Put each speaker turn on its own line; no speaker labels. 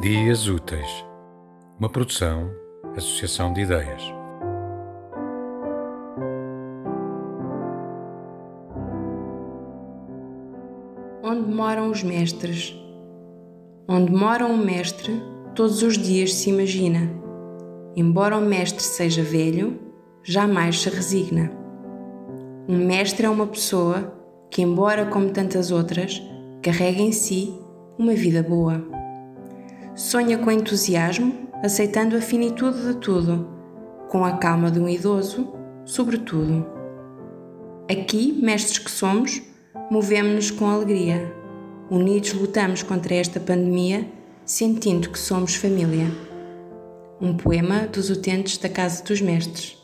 Ideias Úteis, uma produção, associação de ideias.
Onde moram os mestres? Onde mora um mestre, todos os dias se imagina. Embora o mestre seja velho, jamais se resigna. Um mestre é uma pessoa que, embora como tantas outras, carrega em si uma vida boa. Sonha com entusiasmo, aceitando a finitude de tudo, com a calma de um idoso, sobretudo. Aqui, mestres que somos, movemos-nos com alegria. Unidos lutamos contra esta pandemia, sentindo que somos família. Um poema dos utentes da Casa dos Mestres.